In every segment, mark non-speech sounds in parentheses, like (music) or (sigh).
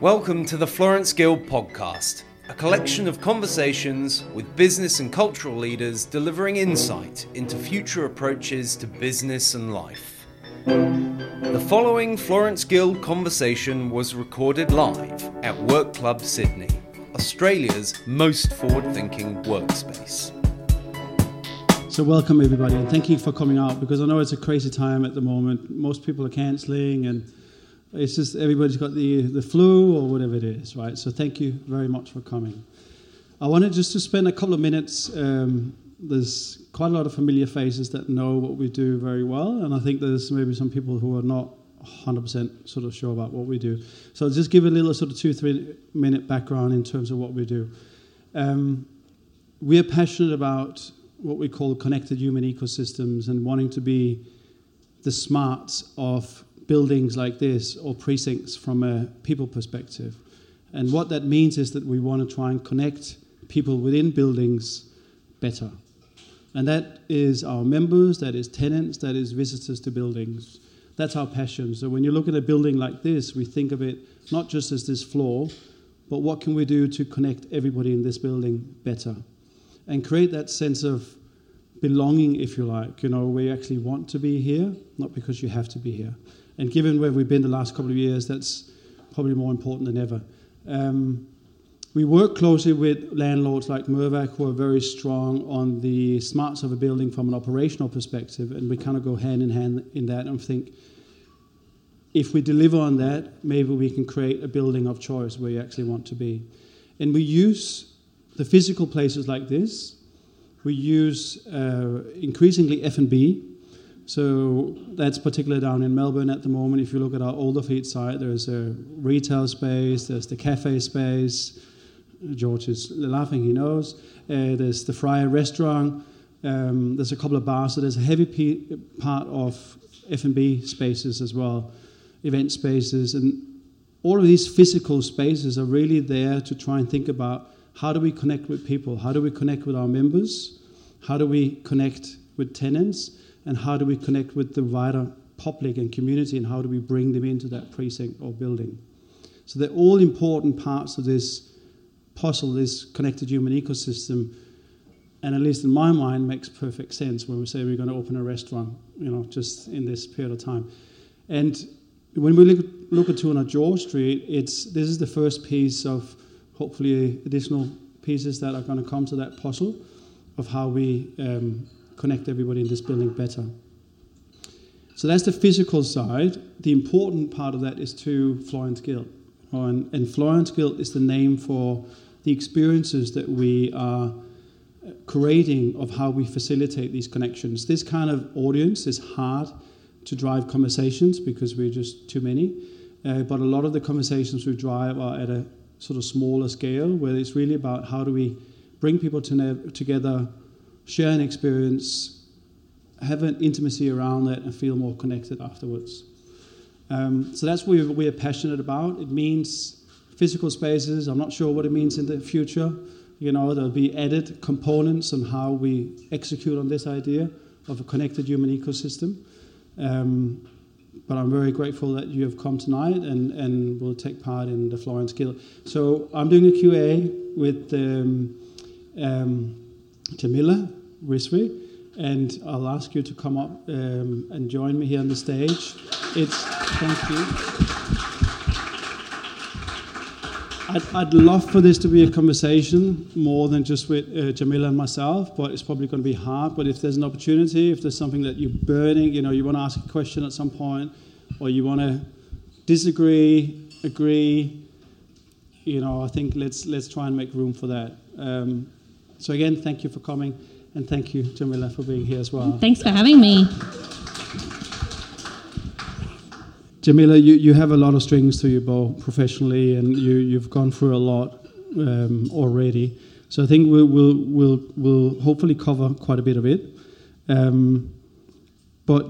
Welcome to the Florence Guild podcast, a collection of conversations with business and cultural leaders delivering insight into future approaches to business and life. The following Florence Guild conversation was recorded live at Work Club Sydney, Australia's most forward thinking workspace. So, welcome everybody, and thank you for coming out because I know it's a crazy time at the moment. Most people are cancelling and it's just everybody's got the, the flu or whatever it is, right? So thank you very much for coming. I wanted just to spend a couple of minutes. Um, there's quite a lot of familiar faces that know what we do very well, and I think there's maybe some people who are not 100% sort of sure about what we do. So I'll just give a little sort of two, three minute background in terms of what we do. Um, we are passionate about what we call connected human ecosystems and wanting to be the smarts of buildings like this or precincts from a people perspective. And what that means is that we want to try and connect people within buildings better. And that is our members, that is tenants, that is visitors to buildings. That's our passion. So when you look at a building like this, we think of it not just as this floor, but what can we do to connect everybody in this building better? And create that sense of belonging, if you like, you know, where you actually want to be here, not because you have to be here. And given where we've been the last couple of years, that's probably more important than ever. Um, we work closely with landlords like Mirvac, who are very strong on the smarts of a building from an operational perspective, and we kind of go hand in hand in that and think if we deliver on that, maybe we can create a building of choice where you actually want to be. And we use the physical places like this. We use uh, increasingly F&B so that's particularly down in Melbourne at the moment. If you look at our Olderfleet site, there's a retail space, there's the cafe space. George is laughing, he knows. Uh, there's the Fryer restaurant. Um, there's a couple of bars. So there's a heavy p- part of F&B spaces as well, event spaces. And all of these physical spaces are really there to try and think about how do we connect with people? How do we connect with our members? How do we connect with tenants? And how do we connect with the wider public and community and how do we bring them into that precinct or building. So they're all important parts of this puzzle, this connected human ecosystem, and at least in my mind makes perfect sense when we say we're going to open a restaurant, you know, just in this period of time. And when we look, look at 200 George Street, it's this is the first piece of hopefully additional pieces that are going to come to that puzzle of how we um, connect everybody in this building better. So that's the physical side. The important part of that is to Florence Guild. And, and Florence Guild is the name for the experiences that we are creating of how we facilitate these connections. This kind of audience is hard to drive conversations because we're just too many. Uh, but a lot of the conversations we drive are at a sort of smaller scale where it's really about how do we bring people to together share an experience, have an intimacy around it, and feel more connected afterwards. Um, so that's what we're passionate about. It means physical spaces. I'm not sure what it means in the future. You know, there'll be added components on how we execute on this idea of a connected human ecosystem. Um, but I'm very grateful that you have come tonight and, and will take part in the Florence Guild. So I'm doing a QA with um, um, Jamila Rizvi, and I'll ask you to come up um, and join me here on the stage. It's thank you. I'd, I'd, love for this to be a conversation more than just with uh, Jamila and myself, but it's probably going to be hard. But if there's an opportunity, if there's something that you're burning, you know, you want to ask a question at some point, or you want to disagree, agree, you know, I think let's let's try and make room for that. Um, so again, thank you for coming, and thank you, Jamila, for being here as well. Thanks for having me. Jamila, you, you have a lot of strings to your bow professionally, and you, you've gone through a lot um, already. So I think we'll, we'll, we'll, we'll hopefully cover quite a bit of it. Um, but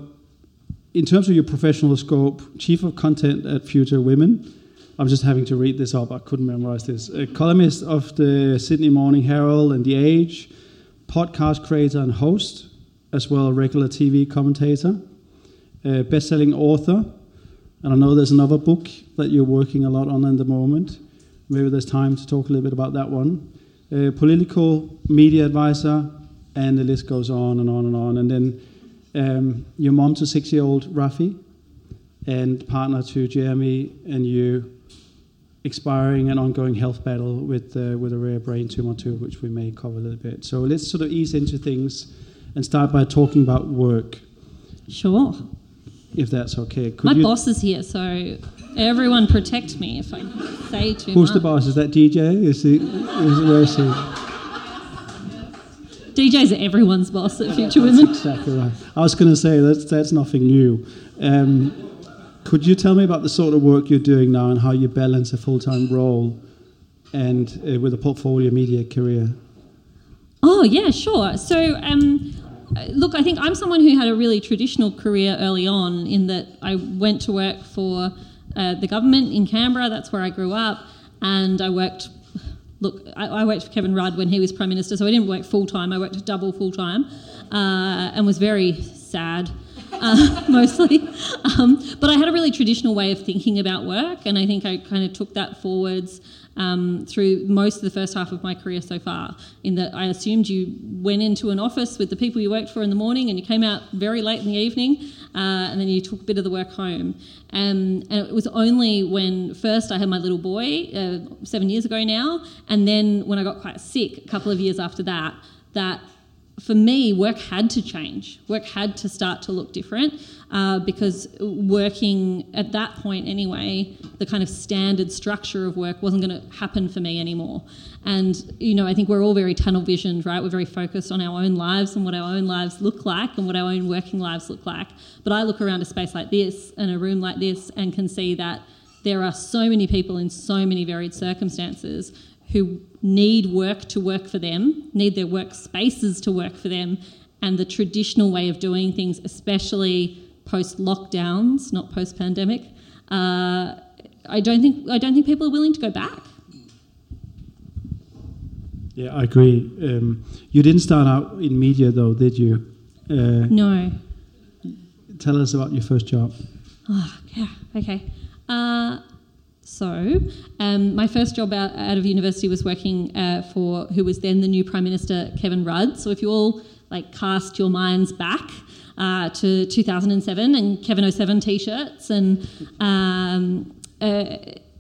in terms of your professional scope, Chief of Content at Future Women, I'm just having to read this up. I couldn't memorize this. A columnist of the Sydney Morning Herald and The Age, podcast creator and host, as well as regular TV commentator, a best-selling author, And I know there's another book that you're working a lot on at the moment. Maybe there's time to talk a little bit about that one. Uh, political media advisor, and the list goes on and on and on. And then um, your mom to six year old Rafi, and partner to Jeremy, and you expiring and ongoing health battle with, uh, with a rare brain tumor, too, which we may cover a little bit. So let's sort of ease into things and start by talking about work. Sure. If that's okay. Could My you... boss is here, so everyone protect me if I say too Who's much. the boss? Is that DJ? Is he? Is, where is he? DJ's everyone's boss at Future Women. exactly right. I was going to say that's that's nothing new. Um, could you tell me about the sort of work you're doing now and how you balance a full-time role and uh, with a portfolio media career? Oh yeah, sure. So um, look, I think I'm someone who had a really traditional career early on in that I went to work for uh, the government in Canberra. That's where I grew up, and I worked. Look, I, I, worked for Kevin Rudd when he was prime minister, so I didn't work full time. I worked double full time, uh, and was very sad. Uh, (laughs) mostly, um, but I had a really traditional way of thinking about work, and I think I kind of took that forwards um, through most of the first half of my career so far. In that I assumed you went into an office with the people you worked for in the morning and you came out very late in the evening, uh, and then you took a bit of the work home. Um, and it was only when first I had my little boy, uh, seven years ago now, and then when I got quite sick a couple of years after that, that for me, work had to change. Work had to start to look different uh, because working at that point, anyway, the kind of standard structure of work wasn't going to happen for me anymore. And, you know, I think we're all very tunnel visioned, right? We're very focused on our own lives and what our own lives look like and what our own working lives look like. But I look around a space like this and a room like this and can see that there are so many people in so many varied circumstances who need work to work for them, need their work spaces to work for them, and the traditional way of doing things, especially post lockdowns, not post pandemic, uh, I don't think I don't think people are willing to go back. Yeah, I agree. Um, you didn't start out in media, though, did you? Uh, no. Tell us about your first job. Oh, yeah. Okay. Uh, so, um, my first job out, out, of university was working uh, for who was then the new Prime Minister, Kevin Rudd. So, if you all like cast your minds back uh, to 2007 and Kevin 07 t-shirts, and um, uh,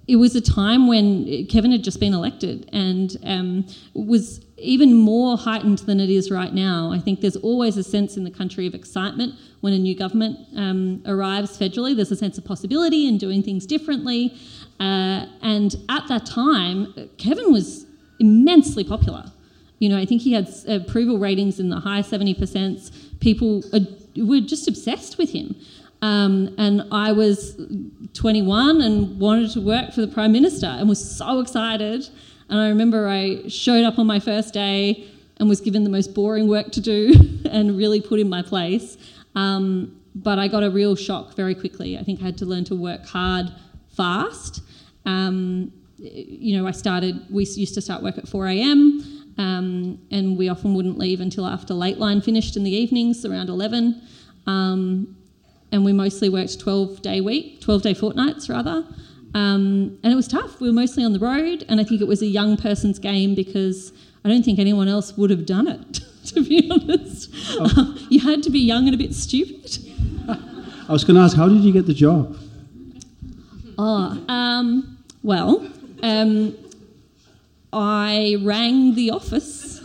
it was a time when Kevin had just been elected and um, was even more heightened than it is right now. I think there's always a sense in the country of excitement when a new government um, arrives federally. There's a sense of possibility and doing things differently. Uh, and at that time, Kevin was immensely popular. You know, I think he had approval ratings in the high 70%. People were just obsessed with him. Um, and I was 21 and wanted to work for the Prime Minister and was so excited. And I remember I showed up on my first day and was given the most boring work to do (laughs) and really put in my place. Um, but I got a real shock very quickly. I think I had to learn to work hard fast um, you know, I started, we used to start work at 4 a.m. Um, and we often wouldn't leave until after Lateline finished in the evenings around 11. Um, and we mostly worked 12 day week, 12 day fortnights rather. Um, and it was tough. We were mostly on the road, and I think it was a young person's game because I don't think anyone else would have done it, (laughs) to be honest. Oh. (laughs) you had to be young and a bit stupid. (laughs) I was going to ask, how did you get the job? Oh, um, well, um, I rang the office.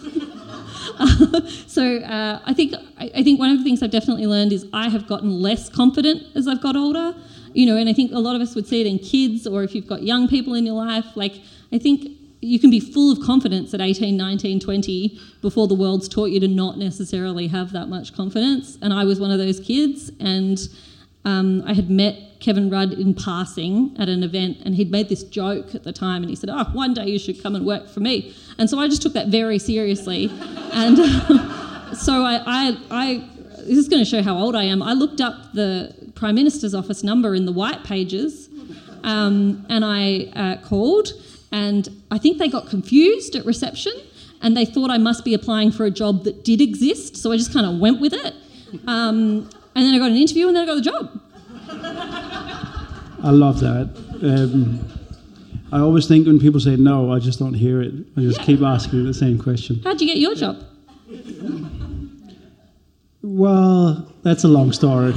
(laughs) so uh, I think I think one of the things I've definitely learned is I have gotten less confident as I've got older. You know, and I think a lot of us would see it in kids or if you've got young people in your life. Like I think you can be full of confidence at 18, 19, 20 before the world's taught you to not necessarily have that much confidence. And I was one of those kids, and um, I had met Kevin Rudd in passing at an event, and he'd made this joke at the time, and he said, "Oh, one day you should come and work for me." And so I just took that very seriously, (laughs) and so I, I, I, this is going to show how old I am. I looked up the Prime Minister's office number in the white pages, um, and I uh, called, and I think they got confused at reception, and they thought I must be applying for a job that did exist, so I just kind of went with it. Um, and then I got an interview, and then I got the job. I love that. Um, I always think when people say no, I just don't hear it. I just keep asking the same question. How'd you get your job? Well, that's a long story.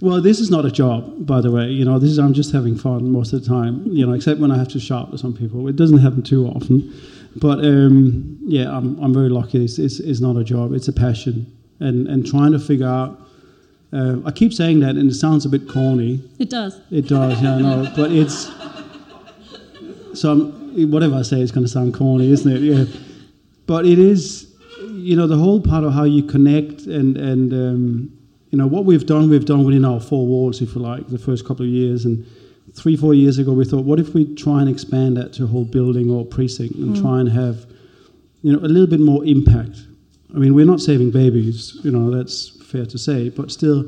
well, this is not a job, by the way. You know, this is I'm just having fun most of the time. You know, except when I have to shout to some people. It doesn't happen too often. But um, yeah, I'm, I'm very lucky. It's, it's, it's not a job. It's a passion, and and trying to figure out. Uh, I keep saying that, and it sounds a bit corny. It does. It does, yeah, I know. (laughs) But it's so I'm, whatever I say is going to sound corny, isn't it? Yeah. But it is, you know, the whole part of how you connect and and um, you know what we've done, we've done within our four walls, if you like, the first couple of years. And three, four years ago, we thought, what if we try and expand that to a whole building or precinct and try and have, you know, a little bit more impact. I mean, we're not saving babies, you know, that's fair to say, but still,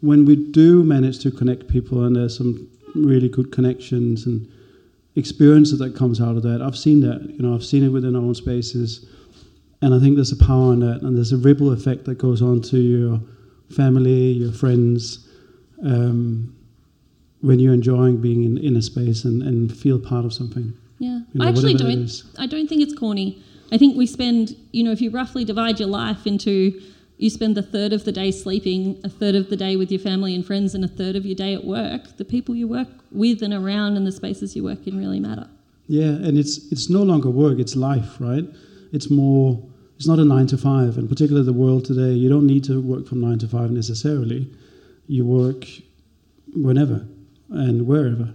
when we do manage to connect people and there's some really good connections and experiences that comes out of that, I've seen that, you know, I've seen it within our own spaces, and I think there's a power in that, and there's a ripple effect that goes on to your family, your friends, um, when you're enjoying being in, in a space and, and feel part of something. Yeah, You know, I actually don't. I don't think it's corny. I think we spend, you know, if you roughly divide your life into, you spend a third of the day sleeping, a third of the day with your family and friends, and a third of your day at work. The people you work with and around, and the spaces you work in really matter. Yeah, and it's it's no longer work; it's life, right? It's more. It's not a nine to five, and particularly the world today. You don't need to work from nine to five necessarily. You work whenever and wherever.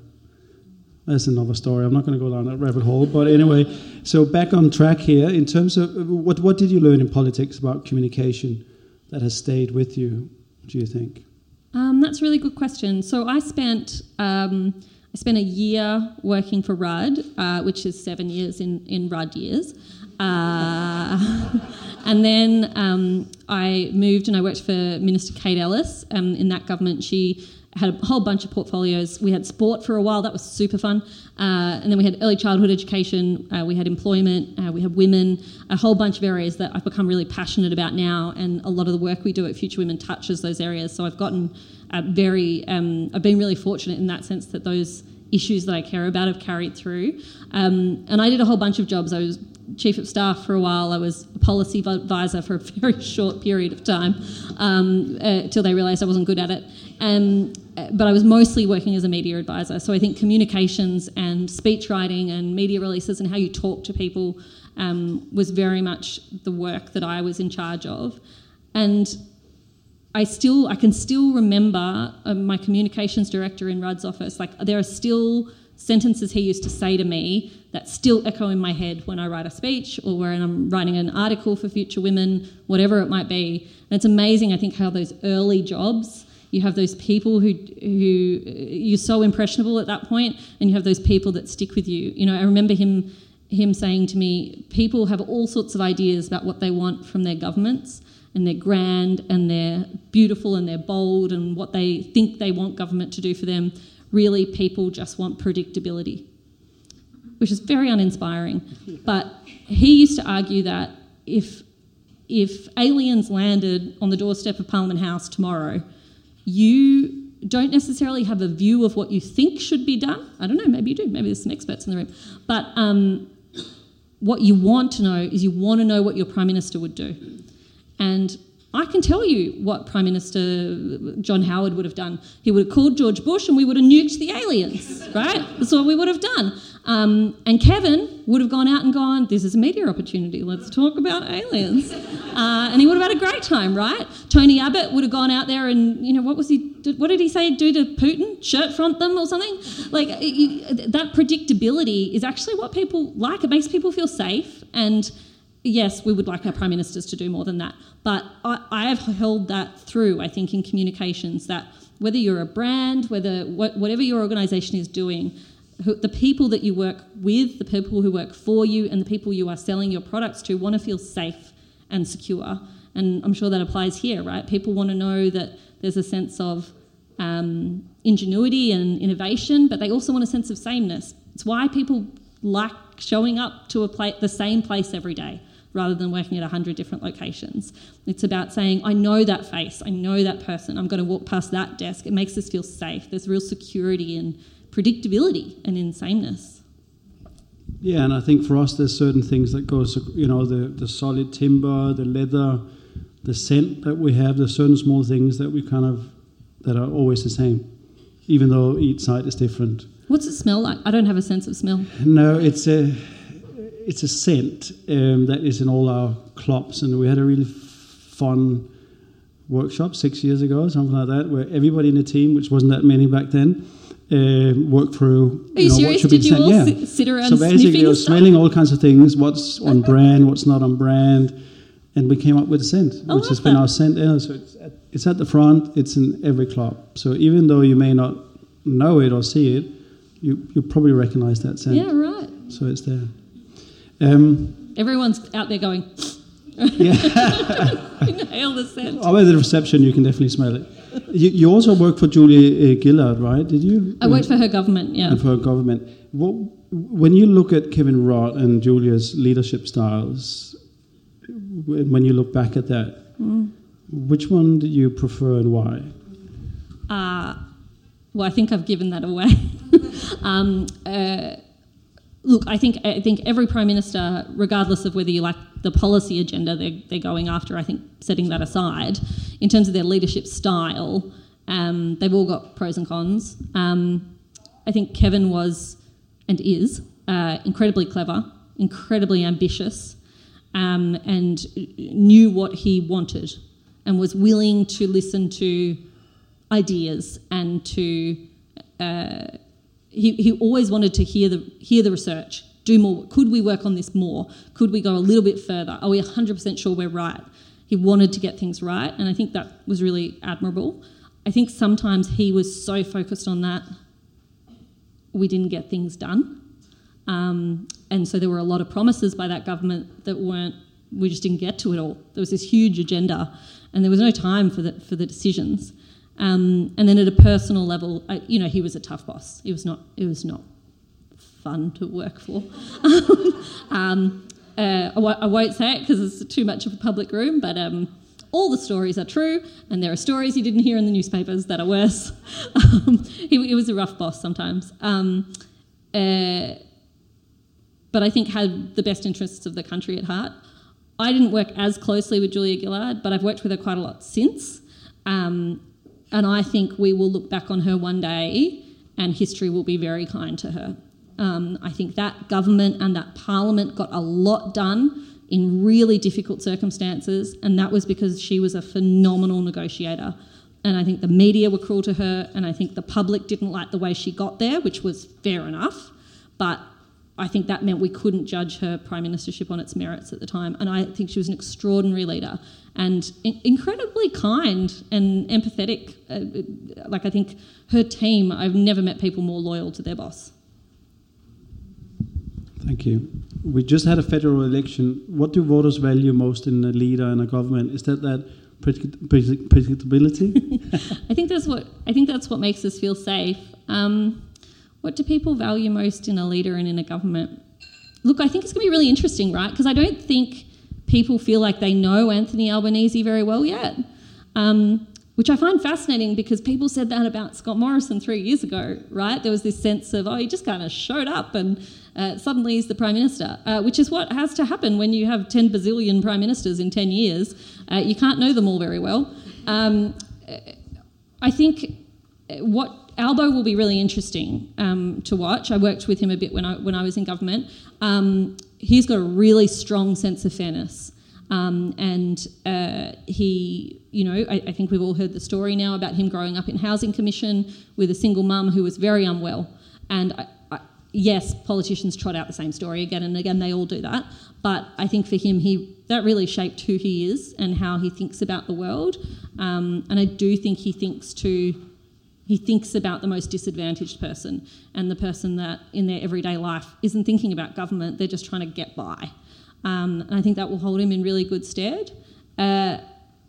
That's another story. I'm not going to go down that rabbit hole. But anyway, so back on track here. In terms of what what did you learn in politics about communication that has stayed with you? Do you think? Um, that's a really good question. So I spent um, I spent a year working for Rudd, uh, which is seven years in in Rudd years, uh, (laughs) and then um, I moved and I worked for Minister Kate Ellis. Um, in that government, she had a whole bunch of portfolios. We had sport for a while, that was super fun. Uh, and then we had early childhood education, uh, we had employment, uh, we had women, a whole bunch of areas that I've become really passionate about now. And a lot of the work we do at Future Women touches those areas. So I've gotten uh, very, um, I've been really fortunate in that sense that those issues that I care about have carried through. Um, and I did a whole bunch of jobs. I was chief of staff for a while. I was a policy advisor for a (laughs) very short period of time um, uh, till they realised I wasn't good at it. Um, uh, but I was mostly working as a media advisor. So I think communications and speech writing and media releases and how you talk to people um, was very much the work that I was in charge of. And I still, I can still remember uh, my communications director in Rudd's office. Like there are still sentences he used to say to me that still echo in my head when I write a speech or when I'm writing an article for Future Women, whatever it might be. And it's amazing, I think, how those early jobs, you have those people who who you're so impressionable at that point, and you have those people that stick with you. You know, I remember him him saying to me, people have all sorts of ideas about what they want from their governments and they're grand and they're beautiful and they're bold and what they think they want government to do for them. Really, people just want predictability, which is very uninspiring. (laughs) But he used to argue that if if aliens landed on the doorstep of Parliament House tomorrow, you don't necessarily have a view of what you think should be done. I don't know, maybe you do. Maybe there's some experts in the room. But um, what you want to know is you want to know what your Prime Minister would do. And I can tell you what Prime Minister John Howard would have done. He would have called George Bush and we would have nuked the aliens, right? That's what we would have done. Um, and Kevin would have gone out and gone, This is a media opportunity, let's talk about aliens. (laughs) Uh, and he would have had a great time, right? Tony Abbott would have gone out there and, you know, what was he, what did he say, do to Putin? Shirt front them or something? Like, you, that predictability is actually what people like. It makes people feel safe. And yes, we would like our prime ministers to do more than that. But I, I have held that through, I think, in communications that whether you're a brand, whether what, whatever your organisation is doing, who, the people that you work with, the people who work for you, and the people you are selling your products to want to feel safe and secure. And I'm sure that applies here, right? People want to know that there's a sense of um, ingenuity and innovation, but they also want a sense of sameness. It's why people like showing up to a pla- the same place every day. Rather than working at 100 different locations. It's about saying, I know that face, I know that person, I'm going to walk past that desk. It makes us feel safe. There's real security and predictability and in sameness. Yeah, and I think for us, there's certain things that goes, you know, the, the solid timber, the leather, the scent that we have. There's certain small things that we kind of that are always the same, even though each site is different. What's it smell like? I don't have a sense of smell. No, it's a it's a scent um, that is in all our clubs, and we had a really fun workshop six years ago, something like that, where everybody in the team, which wasn't that many back then, uh, worked through. Are you, know, serious? What should Did you all yeah. sit, sit around So basically, sniffing I was stuff? smelling all kinds of things, what's on brand, what's not on brand, and we came up with a scent, I which has love been that. our scent. Yeah, so it's at, it's at the front, it's in every club. So even though you may not know it or see it, you you probably recognize that scent. Yeah, right. So it's there. Um, Everyone's out there going, yeah. (laughs) inhale the scent. Over at the reception, you can definitely smell it. You, you also worked for Julia uh, Gillard, right? Did you? I worked for her government, yeah. and for her government. What, when you look at Kevin Rudd and Julia's leadership styles, when you look back at that, Mm. which one do you prefer and why? Uh, well, I think I've given that away. (laughs) um, uh, look, I think I think every prime minister, regardless of whether you like the policy agenda they're, they're going after, I think setting that aside, in terms of their leadership style, um, they've all got pros and cons. Um, I think Kevin was and is uh, incredibly clever, incredibly ambitious, um, and knew what he wanted, and was willing to listen to ideas and to uh, he, he always wanted to hear the hear the research do more. Could we work on this more? Could we go a little bit further? Are we 100% sure we're right? He wanted to get things right and i think that was really admirable. I think sometimes he was so focused on that we didn't get things done. Um, and so there were a lot of promises by that government that weren't we just didn't get to it all. There was this huge agenda and there was no time for the for the decisions um, and then at a personal level, I, you know, he was a tough boss. It was not. It was not fun to work for. (laughs) um, uh, I, w- I won't say it because it's too much of a public room, but um, all the stories are true, and there are stories you didn't hear in the newspapers that are worse. (laughs) um, he, he was a rough boss sometimes. Um, uh, but I think had the best interests of the country at heart. I didn't work as closely with Julia Gillard, but I've worked with her quite a lot since. Um, and I think we will look back on her one day and history will be very kind to her. Um, I think that government and that parliament got a lot done in really difficult circumstances, and that was because she was a phenomenal negotiator. And I think the media were cruel to her, and I think the public didn't like the way she got there, which was fair enough. But I think that meant we couldn't judge her prime ministership on its merits at the time. And I think she was an extraordinary leader and in- incredibly kind and empathetic. Uh, like, I think her team, I've never met people more loyal to their boss. Thank you. We just had a federal election. What do voters value most in a leader and a government? Is that that predict- predict- predictability? (laughs) I think that's what I think that's what makes us feel safe. Um, what do people value most in a leader and in a government? Look, I think it's going to be really interesting, right? Because I don't think people feel like they know Anthony Albanese very well yet, um, which I find fascinating because people said that about Scott Morrison three years ago, right? There was this sense of, oh, he just kind of showed up and uh, suddenly he's the prime minister, uh, which is what has to happen when you have 10 bazillion prime ministers in 10 years. Uh, you can't know them all very well. Um, I think what Albo will be really interesting um, to watch. I worked with him a bit when I when I was in government. Um, he's got a really strong sense of fairness, um, and uh, he, you know, I, I think we've all heard the story now about him growing up in housing commission with a single mum who was very unwell, and. I, I, Yes, politicians trot out the same story again and again. They all do that, but I think for him, he that really shaped who he is and how he thinks about the world. Um, and I do think he thinks to he thinks about the most disadvantaged person and the person that in their everyday life isn't thinking about government, they're just trying to get by. Um, and I think that will hold him in really good stead. Uh,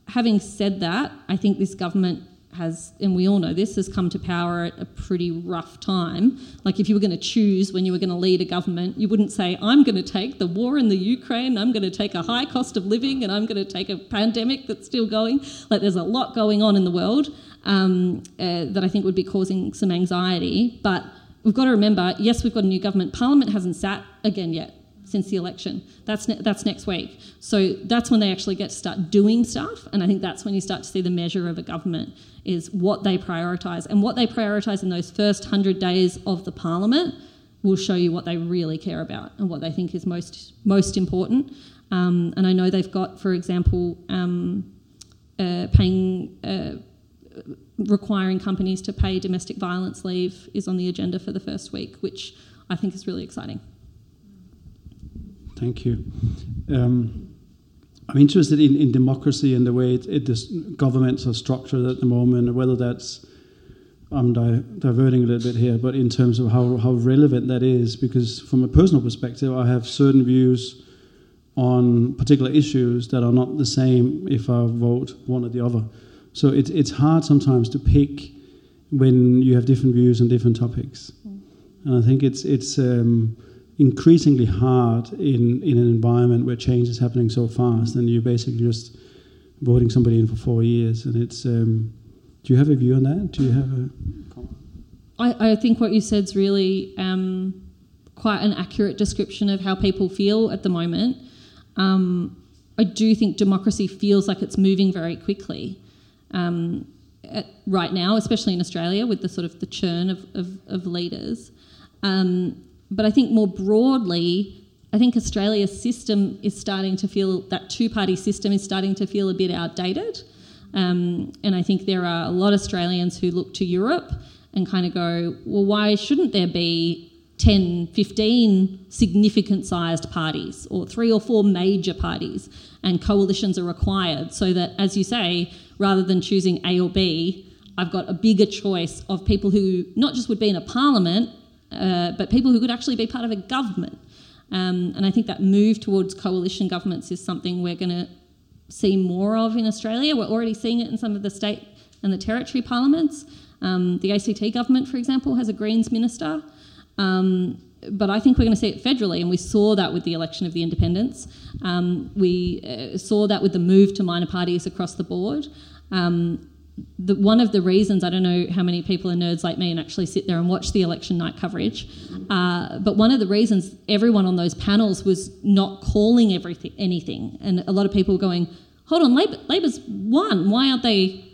having said that, I think this government has, and we all know this, has come to power at a pretty rough time. Like, if you were going to choose when you were going to lead a government, you wouldn't say, I'm going to take the war in the Ukraine, I'm going to take a high cost of living, and I'm going to take a pandemic that's still going. Like, there's a lot going on in the world um, uh, that I think would be causing some anxiety. But we've got to remember yes, we've got a new government. Parliament hasn't sat again yet since the election. That's ne- that's next week. So that's when they actually get to start doing stuff, and I think that's when you start to see the measure of a government is what they prioritise, and what they prioritise in those first hundred days of the parliament will show you what they really care about and what they think is most most important. Um, and I know they've got, for example, um, uh, paying. Uh, requiring companies to pay domestic violence leave is on the agenda for the first week, which I think is really exciting. Thank you. Um, I'm interested in, in democracy and the way it, it governments are structured at the moment, whether that's I'm di- diverting a little bit here, but in terms of how, how relevant that is, because from a personal perspective, I have certain views on particular issues that are not the same if I vote one or the other. So it, it's hard sometimes to pick when you have different views on different topics. Mm. And I think it's, it's um, increasingly hard in, in an environment where change is happening so fast and you're basically just voting somebody in for four years. And it's, um, do you have a view on that? Do you have a I, I think what you said is really um, quite an accurate description of how people feel at the moment. Um, I do think democracy feels like it's moving very quickly um, at, right now, especially in Australia with the sort of the churn of, of, of leaders. Um, but I think more broadly, I think Australia's system is starting to feel that two party system is starting to feel a bit outdated. Um, and I think there are a lot of Australians who look to Europe and kind of go, well, why shouldn't there be 10, 15 significant sized parties or three or four major parties? And coalitions are required so that, as you say, rather than choosing A or B, I've got a bigger choice of people who not just would be in a parliament uh, but people who could actually be part of a government. Um, and I think that move towards coalition governments is something we're going to see more of in Australia. We're already seeing it in some of the state and the territory parliaments. Um, the ACT government, for example, has a Greens minister. Um, but I think we're going to see it federally, and we saw that with the election of the independents. Um, we uh, saw that with the move to minor parties across the board. Um, the, one of the reasons I don't know how many people are nerds like me and actually sit there and watch the election night coverage, uh, but one of the reasons everyone on those panels was not calling everything anything, and a lot of people were going, "Hold on, Labor, Labor's won. Why aren't they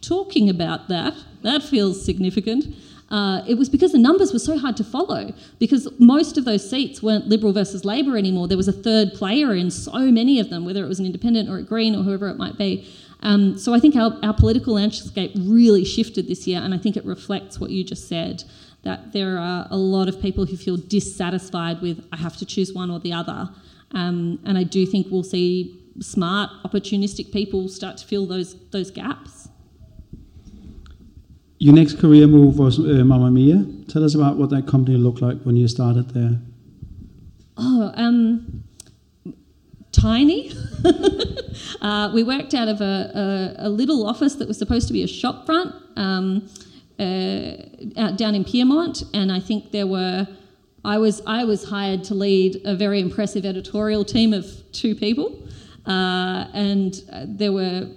talking about that? That feels significant." Uh, it was because the numbers were so hard to follow because most of those seats weren't Liberal versus Labor anymore. There was a third player in so many of them, whether it was an independent or a Green or whoever it might be. Um, so I think our, our political landscape really shifted this year, and I think it reflects what you just said that there are a lot of people who feel dissatisfied with, I have to choose one or the other. Um, and I do think we'll see smart, opportunistic people start to fill those, those gaps. Your next career move was uh, Mamamia. Tell us about what that company looked like when you started there. Oh, um, tiny. (laughs) uh, we worked out of a, a, a, little office that was supposed to be a shop front um, uh, down in Pyrmont, and I think there were. I was I was hired to lead a very impressive editorial team of two people, uh, and uh, there were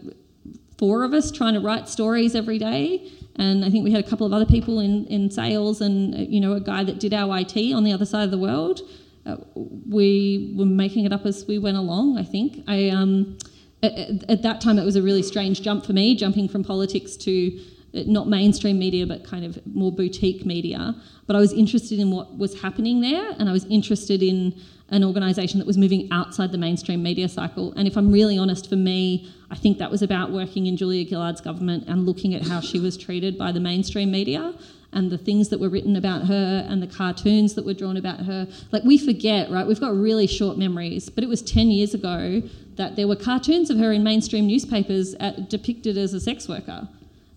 four of us trying to write stories every day. And I think we had a couple of other people in, in sales, and uh, you know a guy that did our IT on the other side of the world uh, we were making it up as we went along. I think I um, at, at, that time it was a really strange jump for me, jumping from politics to uh, not mainstream media but kind of more boutique media. But I was interested in what was happening there, and I was interested in an organisation that was moving outside the mainstream media cycle. And if I'm really honest, for me, I think that was about working in Julia Gillard's government and looking at how she was treated by the mainstream media and the things that were written about her and the cartoons that were drawn about her. Like we forget, right? We've got really short memories, but it was 10 years ago that there were cartoons of her in mainstream newspapers at, depicted as a sex worker.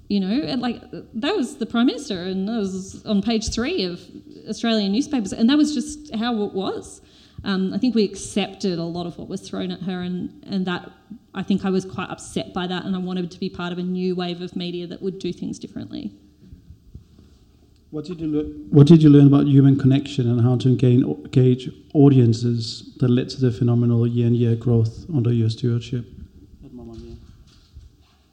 You know, and like that was the prime minister, and that was on page three of Australian newspapers, and that was just how it was. Um, I think we accepted a lot of what was thrown at her, and, and that I think I was quite upset by that, and I wanted to be part of a new wave of media that would do things differently. What did you learn? What did you learn about human connection and how to engage, engage audiences that led to the phenomenal year-on-year growth under your stewardship?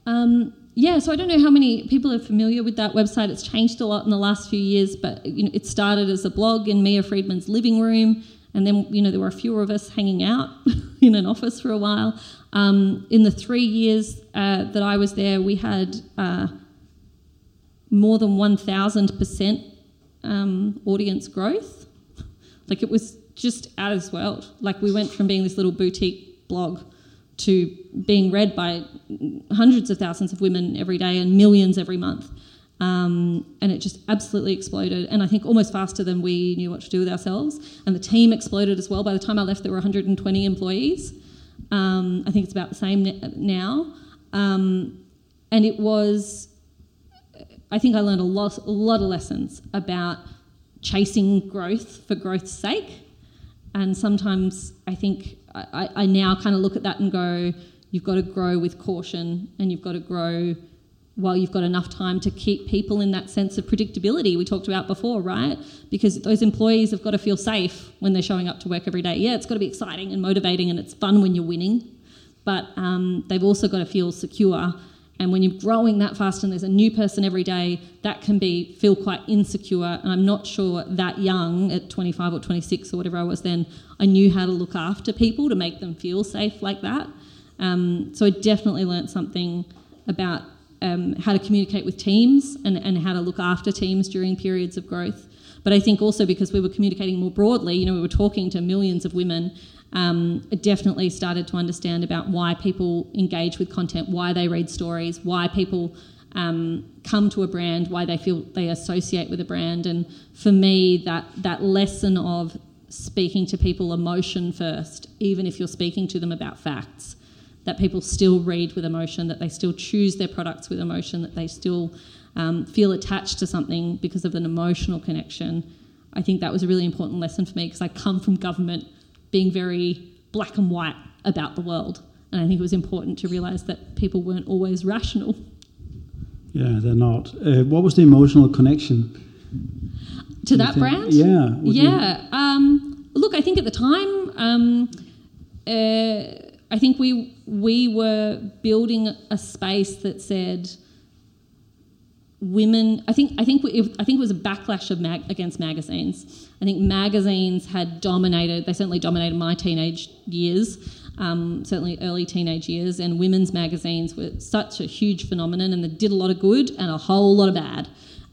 Um, yeah, so I don't know how many people are familiar with that website. It's changed a lot in the last few years, but you know, it started as a blog in Mia Freedman's living room, and then you know there were a few of us hanging out (laughs) in an office for a while. Um, in the three years uh, that I was there, we had uh, more than one thousand um, percent audience growth. Like it was just out of this world. Like we went from being this little boutique blog to being read by hundreds of thousands of women every day and millions every month. Um, and it just absolutely exploded. And I think almost faster than we knew what to do with ourselves. And the team exploded as well. By the time I left, there were 120 employees. Um, I think it's about the same now. Um, and it was, I think I learned a lot, a lot of lessons about chasing growth for growth's sake. And sometimes I think I, I now kind of look at that and go, you've got to grow with caution and you've got to grow while you've got enough time to keep people in that sense of predictability we talked about before, right? Because those employees have got to feel safe when they're showing up to work every day. Yeah, it's got to be exciting and motivating and it's fun when you're winning, but um, they've also got to feel secure. And when you're growing that fast and there's a new person every day, that can be feel quite insecure. And I'm not sure that young at 25 or 26 or whatever I was then, I knew how to look after people to make them feel safe like that. Um, so I definitely learnt something about um, how to communicate with teams and, and how to look after teams during periods of growth. But I think also because we were communicating more broadly, you know, we were talking to millions of women. Um, definitely started to understand about why people engage with content, why they read stories, why people um, come to a brand, why they feel they associate with a brand. And for me, that that lesson of speaking to people emotion first, even if you're speaking to them about facts, that people still read with emotion, that they still choose their products with emotion, that they still um, feel attached to something because of an emotional connection. I think that was a really important lesson for me because I come from government being very black and white about the world. And I think it was important to realise that people weren't always rational. Yeah, they're not. Uh, what was the emotional connection? To that brand? Yeah. Yeah. Um, look, I think at the time, um, uh, I think we we were building a space that said women. I think I think I think it was a backlash of mag, against magazines. I think magazines had dominated. They certainly dominated my teenage years. Um, certainly early teenage years, and women's magazines were such a huge phenomenon, and they did a lot of good and a whole lot of bad.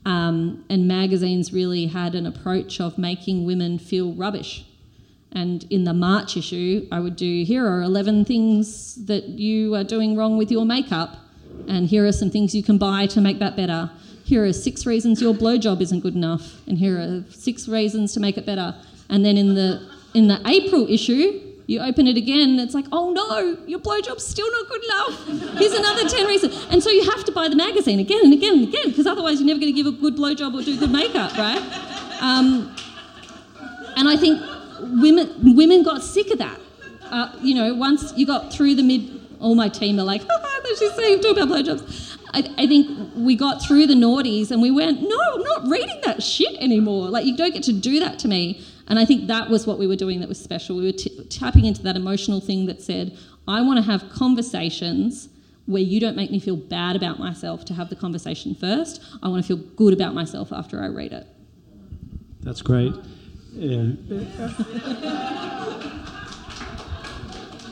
Um, and magazines really had an approach of making women feel rubbish and in the March issue, I would do here are 11 things that you are doing wrong with your makeup, and here are some things you can buy to make that better. Here are six reasons your blowjob isn't good enough, and here are six reasons to make it better. And then in the in the April issue, you open it again, it's like, oh no, your blowjob's still not good enough. Here's another 10 reasons. And so you have to buy the magazine again and again and again, because otherwise you're never going to give a good blowjob or do good makeup, right? Um, and I think women women got sick of that. Uh, you know, once you got through the mid, all my team are like, (laughs) oh, she's saying talk about blowjobs. I, I think we got through the naughties and we went, no, I'm not reading that shit anymore. Like you don't get to do that to me. And I think that was what we were doing that was special. We were t- tapping into that emotional thing that said, I want to have conversations where you don't make me feel bad about myself to have the conversation first. I want to feel good about myself after I read it. That's great. Yeah. (laughs)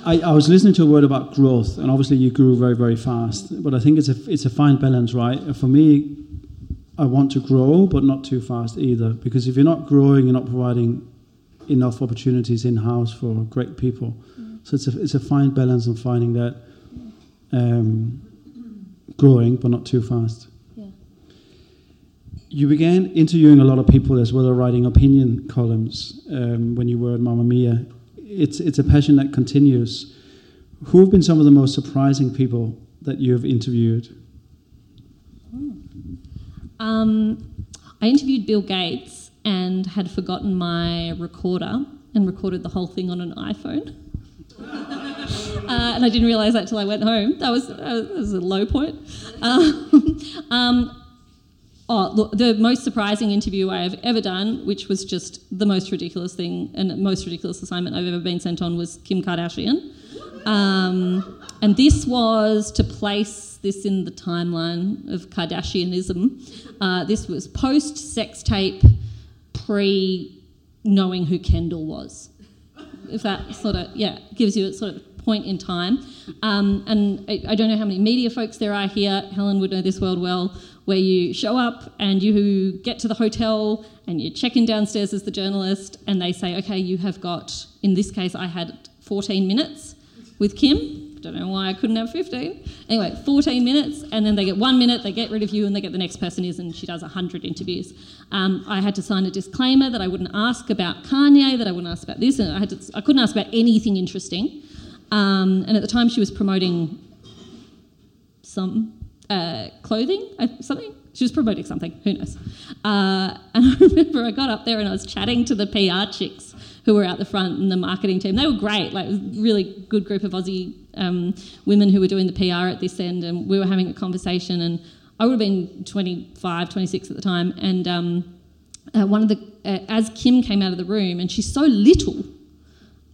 I, I was listening to a word about growth, and obviously you grew very, very fast. But I think it's a it's a fine balance, right? For me, I want to grow, but not too fast either. Because if you're not growing, you're not providing enough opportunities in house for great people. Mm. So it's a it's a fine balance of finding that um, growing, but not too fast you began interviewing a lot of people as well as writing opinion columns um, when you were at Mamamia. It's, it's a passion that continues. Who have been some of the most surprising people that you have interviewed? Um, I interviewed Bill Gates and had forgotten my recorder and recorded the whole thing on an iPhone. (laughs) Uh, and I didn't realise that till I went home. That was, that was a low point. (laughs) Um, um, oh, the most surprising interview I have ever done, which was just the most ridiculous thing and most ridiculous assignment I've ever been sent on, was Kim Kardashian. Um, and this was to place this in the timeline of Kardashianism. Uh, this was post sex tape, pre knowing who Kendall was. If that sort of, yeah, gives you a sort of point in time. Um, and I, I, don't know how many media folks there are here. Helen would know this world well, where you show up and you get to the hotel and you check in downstairs as the journalist, and they say, okay, you have got, in this case, I had 14 minutes with Kim. Don't know why I couldn't have 15. Anyway, 14 minutes, and then they get one minute, they get rid of you, and they get the next person is, and she does 100 interviews. Um, I had to sign a disclaimer that I wouldn't ask about Kanye, that I wouldn't ask about this, and I, had to, I couldn't ask about anything interesting. Um, and at the time, she was promoting some uh, clothing, something. She was promoting something, who knows. Uh, (laughs) and I remember I got up there and I was chatting to the PR chicks who were out the front and the marketing team. They were great, like, really good group of Aussie um, women who were doing the PR at this end. And we were having a conversation, and I would have been 25, 26 at the time. And um, uh, one of the, uh, as Kim came out of the room, and she's so little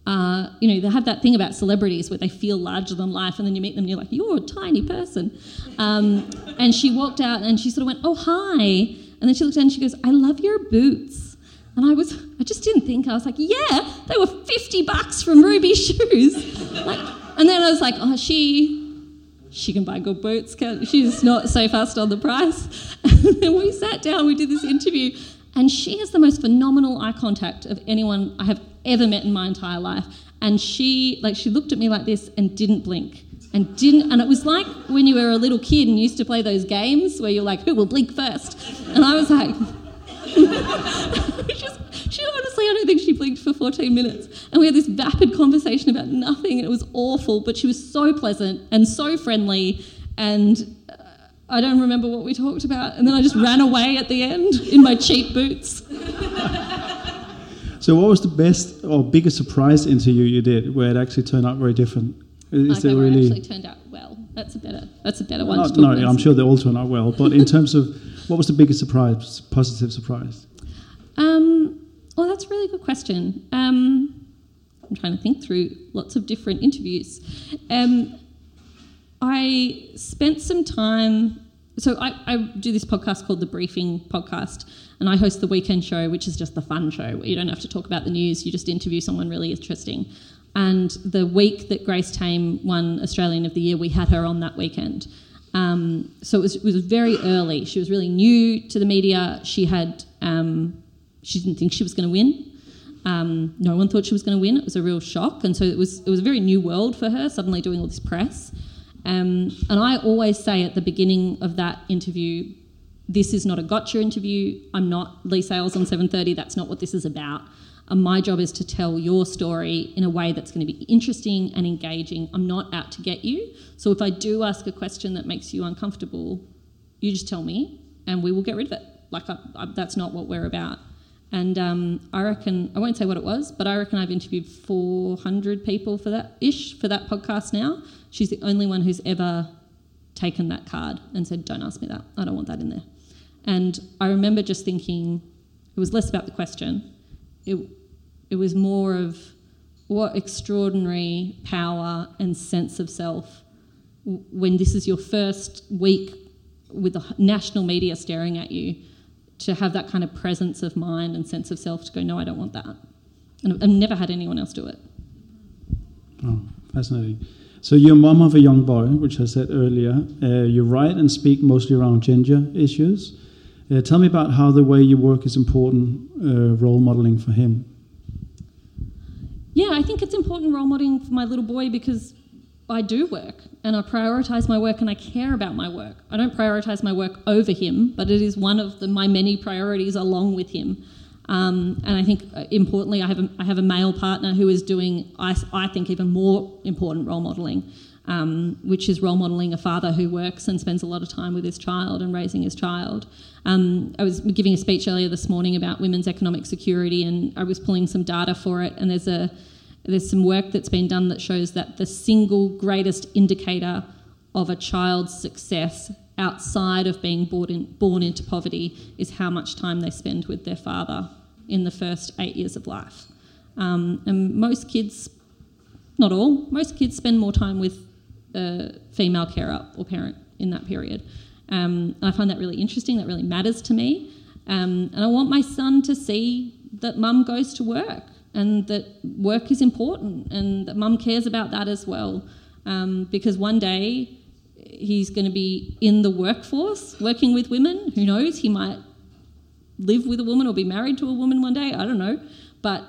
uh, you know, they have that thing about celebrities where they feel larger than life, and then you meet them and you're like, you're a tiny person. Um, and she walked out and she sort of went, oh, hi. And then she looked down and she goes, I love your boots. And I was, I just didn't think. I was like, yeah, they were 50 bucks from Rubi Shoes. Like, and then I was like, oh, she, she can buy good boots. She's not so fast on the price. (laughs) And then we sat down, we did this interview, and she has the most phenomenal eye contact of anyone I have ever met in my entire life. And she, like, she looked at me like this and didn't blink. And didn't, and it was like when you were a little kid and used to play those games where you're like, who will blink first? And I was like, (laughs) she honestly, I don't think she blinked for 14 minutes. And we had this vapid conversation about nothing, and it was awful, but she was so pleasant and so friendly. And uh, I don't remember what we talked about. And then I just ran away at the end in my cheap boots. (laughs) So, what was the best or biggest surprise interview you did where it actually turned out very different? Is okay, really actually turned out well? That's a better. That's a better one. No, no I'm sure they all turned out well. But in terms of what was the biggest surprise, positive surprise? Um, well, that's a really good question. Um, I'm trying to think through lots of different interviews. Um, I spent some time so I, I, do this podcast called the Briefing Podcast, and I host the Weekend Show, which is just the fun show where you don't have to talk about the news; you just interview someone really interesting. And the week that Grace Tame won Australian of the Year, we had her on that weekend. Um, so it was, it was, very early. She was really new to the media. She had um, she didn't think she was going to win. Um, no one thought she was going to win. It was a real shock, and so it was it was a very new world for her. Suddenly doing all this press. Um, and I always say at the beginning of that interview, this is not a gotcha interview. I'm not Leigh Sales on 7:30. That's not what this is about. And my job is to tell your story in a way that's going to be interesting and engaging. I'm not out to get you. So if I do ask a question that makes you uncomfortable, you just tell me, and we will get rid of it. Like I, I, that's not what we're about. And um, I reckon I won't say what it was, but I reckon I've interviewed 400 people for that ish for that podcast now. She's the only one who's ever taken that card and said, Don't ask me that. I don't want that in there. And I remember just thinking, it was less about the question, it, it was more of what extraordinary power and sense of self when this is your first week with the national media staring at you to have that kind of presence of mind and sense of self to go, no, I don't want that. And I've never had anyone else do it. Oh, fascinating. So you're a mom of a young boy, which I said earlier. Uh, you write and speak mostly around gender issues. Uh, tell me about how the way you work is important uh, role modeling for him. Yeah, I think it's important role modeling for my little boy because I do work and I prioritize my work and I care about my work. I don't prioritize my work over him, but it is one of the, my many priorities along with him. Um, and I think uh, importantly, I have a, I have a male partner who is doing, I, I think, even more important role modelling. um, which is role modelling a father who works and spends a lot of time with his child and raising his child. Um, I was giving a speech earlier this morning about women's economic security, and I was pulling some data for it, and there's a there's some work that's been done that shows that the single greatest indicator of a child's success outside of being born, in, born into poverty is how much time they spend with their father in the first eight years of life. Um, and most kids, not all, most kids spend more time with a female carer or parent in that period. Um, I find that really interesting, that really matters to me. Um, and I want my son to see that mum goes to work and that work is important and that mum cares about that as well. Um, because one day he's going to be in the workforce working with women. Who knows? He might live with a woman or be married to a woman one day. I don't know. But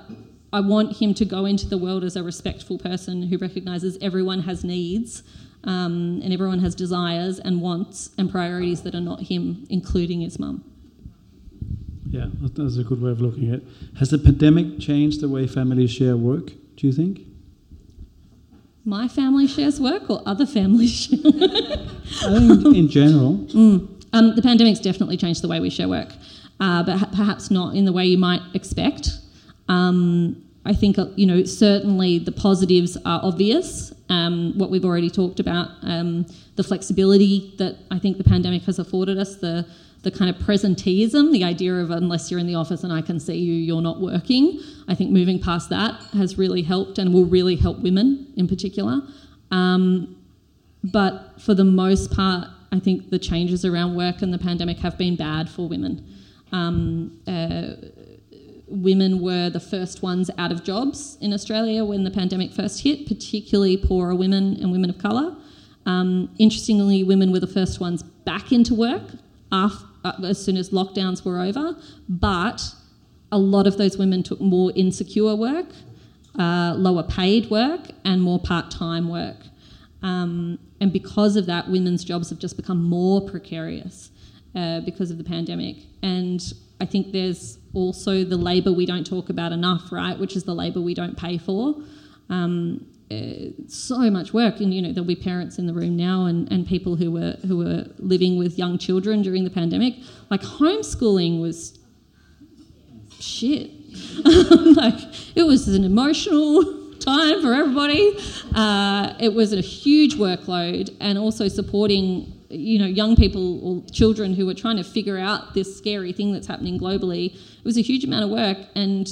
I want him to go into the world as a respectful person who recognises everyone has needs um, and everyone has desires and wants and priorities that are not him, including his mum. Yeah, that's a good way of looking at it. Has the pandemic changed the way families share work, do you think? My family shares work or other families (laughs) share I think in general. (laughs) Mm. Um, the pandemic's definitely changed the way we share work, uh, but ha- perhaps not in the way you might expect. Um, I think, uh, you know, certainly the positives are obvious. Um, what we've already talked about, um, the flexibility that I think the pandemic has afforded us, the the kind of presenteeism, the idea of unless you're in the office and I can see you, you're not working. I think moving past that has really helped and will really help women in particular. Um, but for the most part, I think the changes around work and the pandemic have been bad for women. Um, uh, women were the first ones out of jobs in Australia when the pandemic first hit, particularly poorer women and women of colour. Um, interestingly, women were the first ones back into work after, as soon as lockdowns were over, but a lot of those women took more insecure work, uh, lower paid work, and more part time work. Um, and because of that, women's jobs have just become more precarious uh, because of the pandemic. And I think there's also the labour we don't talk about enough, right? Which is the labour we don't pay for. Um, uh, so much work, and you know there'll be parents in the room now, and, and people who were who were living with young children during the pandemic. Like homeschooling was shit. (laughs) like it was an emotional time for everybody. Uh, it was a huge workload, and also supporting you know young people or children who were trying to figure out this scary thing that's happening globally. It was a huge amount of work, and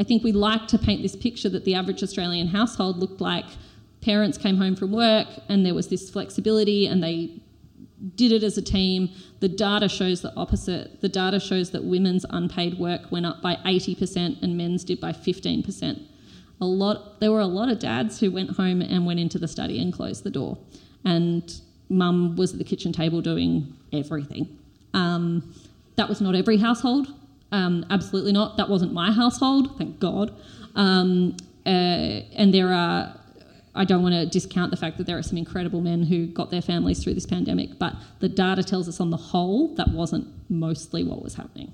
I think we like to paint this picture that the average Australian household looked like parents came home from work and there was this flexibility and they did it as a team. The data shows the opposite. The data shows that women's unpaid work went up by 80% and men's did by 15%. A lot there were a lot of dads who went home and went into the study and closed the door. And mum was at the kitchen table doing everything. Um, that was not every household. Um, absolutely not. That wasn't my household, thank God. Um, uh, and there are, I don't want to discount the fact that there are some incredible men who got their families through this pandemic, but the data tells us on the whole that wasn't mostly what was happening.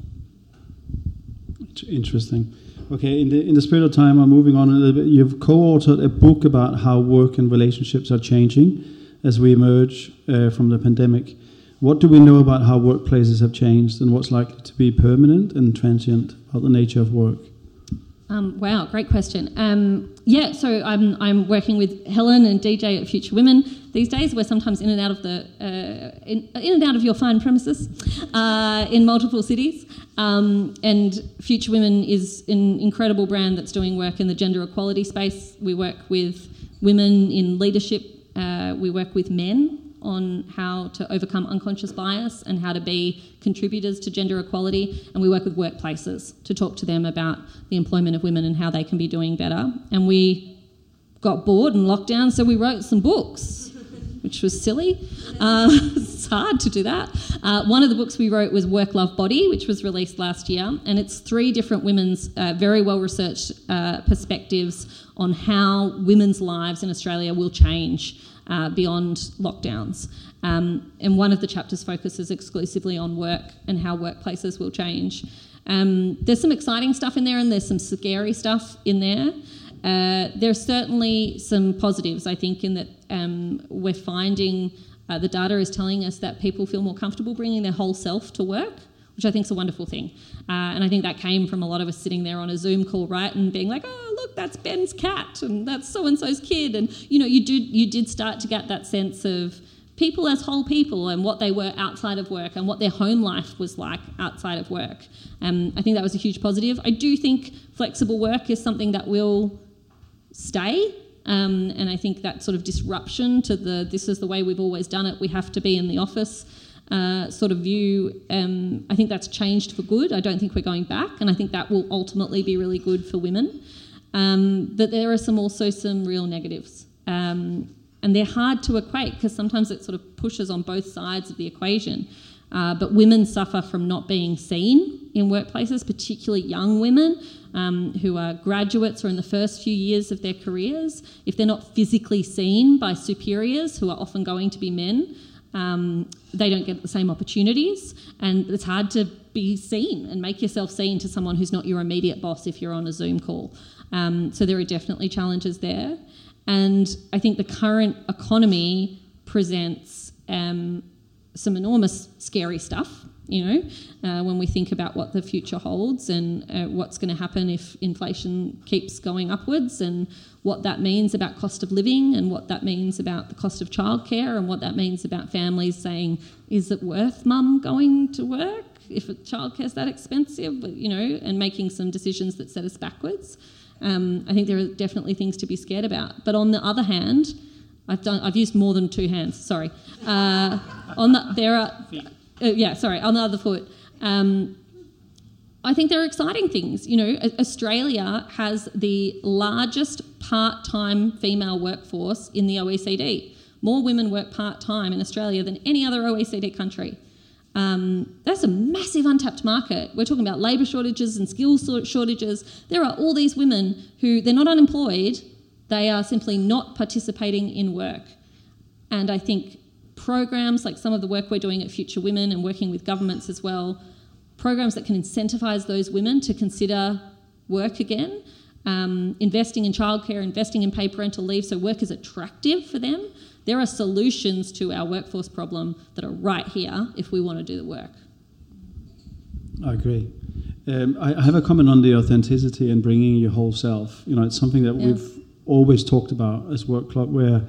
Interesting. Okay, in the in the spirit of time, I'm moving on a little bit. You've co-authored a book about how work and relationships are changing as we emerge uh, from the pandemic. What do we know about how workplaces have changed and what's likely to be permanent and transient about the nature of work? Um, wow, great question. Um, yeah, so I'm, I'm working with Helen and DJ at Future Women. These days, we're sometimes in and out of the uh, in, in, and out of your fine premises uh, in multiple cities. Um, and Future Women is an incredible brand that's doing work in the gender equality space. We work with women in leadership. Uh, we work with men on how to overcome unconscious bias and how to be contributors to gender equality. And we work with workplaces to talk to them about the employment of women and how they can be doing better. And we got bored and locked down, so we wrote some books, which was silly. Uh, (laughs) it's hard to do that. Uh, one of the books we wrote was Work Love Body, which was released last year, and it's three different women's uh, very well researched uh, perspectives on how women's lives in Australia will change uh, beyond lockdowns. Um, and one of the chapters focuses exclusively on work and how workplaces will change. Um, there's some exciting stuff in there and there's some scary stuff in there. Uh, there's certainly some positives, I think, in that um, we're finding uh, the data is telling us that people feel more comfortable bringing their whole self to work, which I think is a wonderful thing. Uh, and I think that came from a lot of us sitting there on a Zoom call, right, and being like, "Oh, look, that's Ben's cat, and that's so and so's kid," and you know, you did you did start to get that sense of people as whole people and what they were outside of work and what their home life was like outside of work. Um, I think that was a huge positive. I do think flexible work is something that will stay. Um, and I think that sort of disruption to the this is the way we've always done it, we have to be in the office uh, sort of view, um, I think that's changed for good. I don't think we're going back, and I think that will ultimately be really good for women. Um, but there are some also some real negatives. Um, and they're hard to equate because sometimes it sort of pushes on both sides of the equation. Uh, but women suffer from not being seen in workplaces, particularly young women um, who are graduates or in the first few years of their careers. If they're not physically seen by superiors, who are often going to be men, um, they don't get the same opportunities, and it's hard to be seen and make yourself seen to someone who's not your immediate boss if you're on a Zoom call. Um, so there are definitely challenges there. And I think the current economy presents um, some enormous scary stuff, you know, uh, when we think about what the future holds and uh, what's going to happen if inflation keeps going upwards and what that means about cost of living and what that means about the cost of childcare and what that means about families saying, is it worth mum going to work if childcare's that expensive, you know, and making some decisions that set us backwards. Um, I think there are definitely things to be scared about. But on the other hand, I've done. I've used more than two hands. Sorry. Uh, on the there are. Uh, yeah, sorry. On the other foot. Um, I think there are exciting things. You know, Australia has the largest part-time female workforce in the OECD. More women work part-time in Australia than any other OECD country. Um, that's a massive untapped market. We're talking about labour shortages and skills shortages. There are all these women who they're not unemployed, they are simply not participating in work. And I think programs like some of the work we're doing at Future Women and working with governments as well, programs that can incentivise those women to consider work again, um, investing in childcare, investing in paid parental leave so work is attractive for them there are solutions to our workforce problem that are right here if we want to do the work. I agree. Um, I, I, have a comment on the authenticity and bringing your whole self. You know, it's something that yeah. we've always talked about as Work Club, where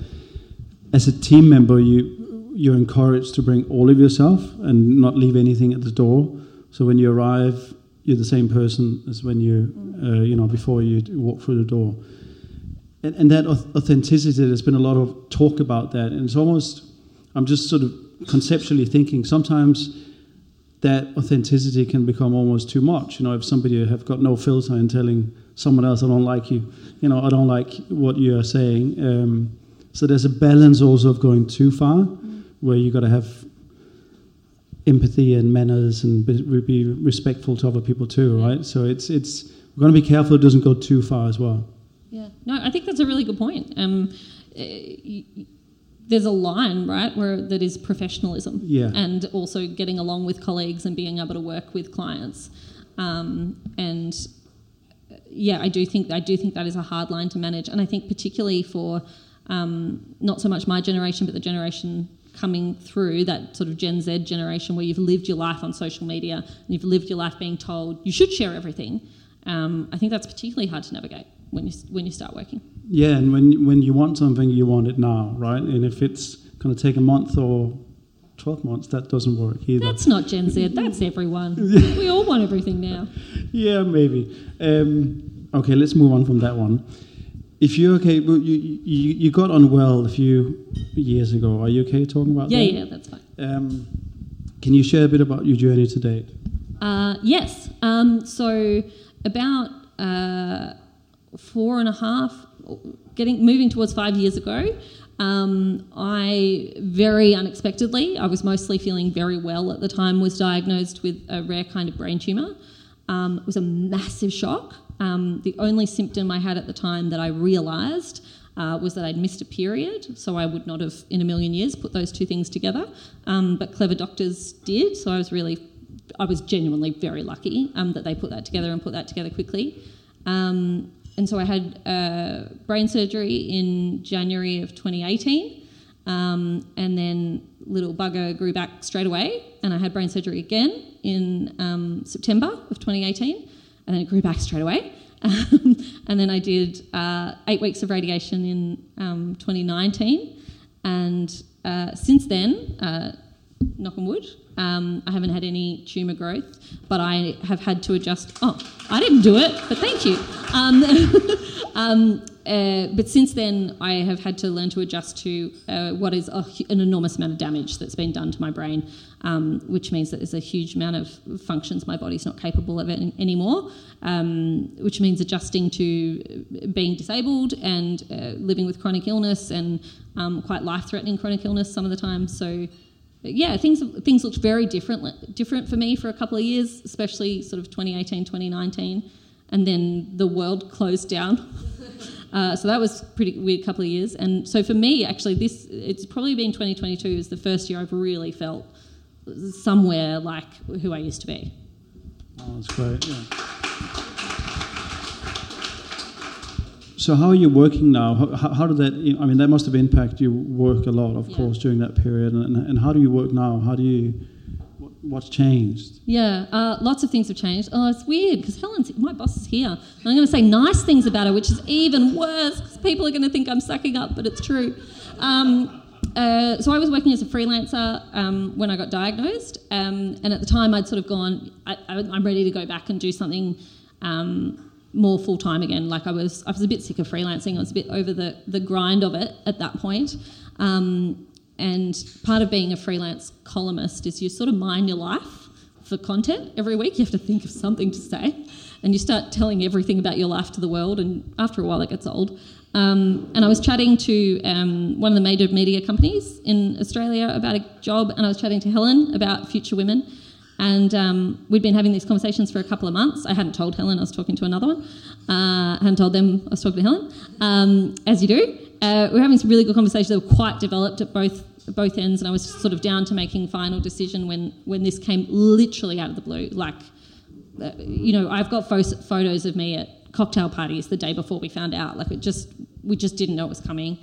as a team member, you you're encouraged to bring all of yourself and not leave anything at the door. So when you arrive, you're the same person as when you, uh, you know, before you walk through the door and, and that authenticity, there's been a lot of talk about that. And it's almost, I'm just sort of conceptually thinking sometimes that authenticity can become almost too much. You know, if somebody have got no filter and telling someone else, I don't like you, you know, I don't like what you are saying. Um, so there's a balance also of going too far, mm. where you got to have empathy and manners and be, be, respectful to other people too, right? So it's it's we're going to be careful it doesn't go too far as well. Yeah, no, I think that's a really good point. Um, eh, there's a line, right, where that is professionalism, yeah. and also getting along with colleagues and being able to work with clients. Um, and yeah, I do think I do think that is a hard line to manage, and I think particularly for um, not so much my generation, but the generation coming through that sort of Gen Z generation where you've lived your life on social media and you've lived your life being told you should share everything. Um, I think that's particularly hard to navigate when you when you start working. Yeah, and when when you want something, you want it now, right? And if it's going to take a month or 12 months, that doesn't work either. That's not Gen Z, that's everyone. (laughs) we all want everything now. Yeah, maybe. Um, okay, let's move on from that one. If you're okay, you, you, you got on well a few years ago. Are you okay talking about yeah, that? Yeah, yeah, that's fine. Um, can you share a bit about your journey to date? Uh, yes. Um, so, about uh, four and a half, getting moving towards five years ago, um, I very unexpectedly, I was mostly feeling very well at the time, was diagnosed with a rare kind of brain tumour. Um, it was a massive shock. Um, the only symptom I had at the time that I realised uh, was that I'd missed a period, so I would not have in a million years put those two things together. Um, but clever doctors did, so I was really, I was genuinely very lucky um, that they put that together and put that together quickly. Um, and so I had uh, brain surgery in January of 2018. Um, and then little bugger grew back straight away, and I had brain surgery again in um, September of 2018, and then it grew back straight away. (laughs) and then I did uh, eight weeks of radiation in um, 2019, and uh, since then, uh, knock on wood, um, I haven't had any tumour growth, but I have had to adjust. Oh, I didn't do it, but thank you. Um, (laughs) um, uh, but since then, I have had to learn to adjust to uh, what is a, an enormous amount of damage that's been done to my brain, um, which means that there's a huge amount of functions my body's not capable of it anymore, um, which means adjusting to being disabled and uh, living with chronic illness and um, quite life threatening chronic illness some of the time. So, yeah, things things looked very different different for me for a couple of years, especially sort of 2018, 2019, and then the world (laughs) closed down. (laughs) Uh, so that was pretty weird couple of years. And so for me, actually, this it's probably been 2022 is the first year I've really felt somewhere like who I used to be. Oh, that's great. Yeah. So how are you working now? How, how did that? I mean, that must have impacted your work a lot, of yeah. course, during that period. And, and how do you work now? How do you what's changed? Yeah, uh, lots of things have changed. Oh, it's weird because Helen's my boss is here. And I'm going to say nice things about her, which is even worse because people are going to think I'm sucking up, but it's true. Um, uh, so I was working as a freelancer um, when I got diagnosed, um, and at the time I'd sort of gone, I, am ready to go back and do something um, more full time again. Like I was, I was a bit sick of freelancing. I was a bit over the the grind of it at that point. Um, and part of being a freelance columnist is you sort of mine your life for content every week. You have to think of something to say, and you start telling everything about your life to the world. And after a while, it gets old. Um, and I was chatting to um, one of the major media companies in Australia about a job, and I was chatting to Helen about Future Women. And um, we'd been having these conversations for a couple of months. I hadn't told Helen I was talking to another one. Uh, I hadn't told them I was talking to Helen, um, as you do. Uh, we were having some really good conversations that were quite developed at both both ends, and I was sort of down to making final decision when when this came literally out of the blue. Like, uh, you know, I've got fo- photos of me at cocktail parties the day before we found out. Like, it just we just didn't know it was coming.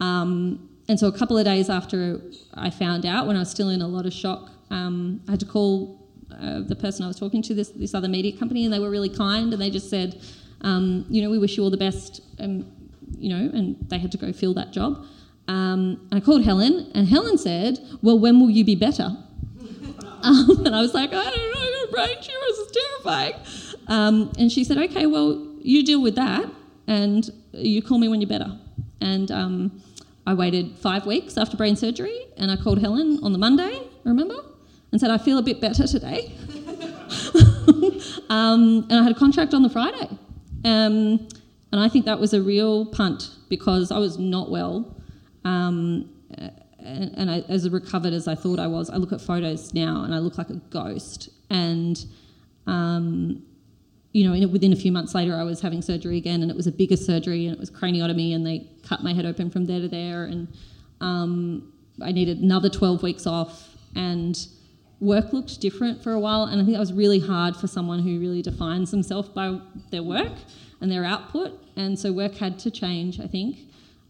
Um, and so a couple of days after I found out, when I was still in a lot of shock, um, I had to call uh, the person I was talking to, this this other media company, and they were really kind, and they just said, um, you know, we wish you all the best, and you know, and they had to go fill that job. Um, I called Helen, and Helen said, "Well, when will you be better?" (laughs) Um, and I was like, "I don't know, got brain tumors. It's terrifying." Um, and she said, "Okay, well, you deal with that, and you call me when you're better." And um, I waited five weeks after brain surgery, and I called Helen on the Monday. Remember? And said, "I feel a bit better today." (laughs) Um, and I had a contract on the Friday. Um, and I think that was a real punt because I was not well. Um, and, and I, as recovered as I thought I was, I look at photos now and I look like a ghost. And, um, you know, within a few months later, I was having surgery again, and it was a bigger surgery, and it was craniotomy, and they cut my head open from there to there, and um, I needed another 12 weeks off, and work looked different for a while, and I think that was really hard for someone who really defines themselves by their work and their output, and so work had to change, I think.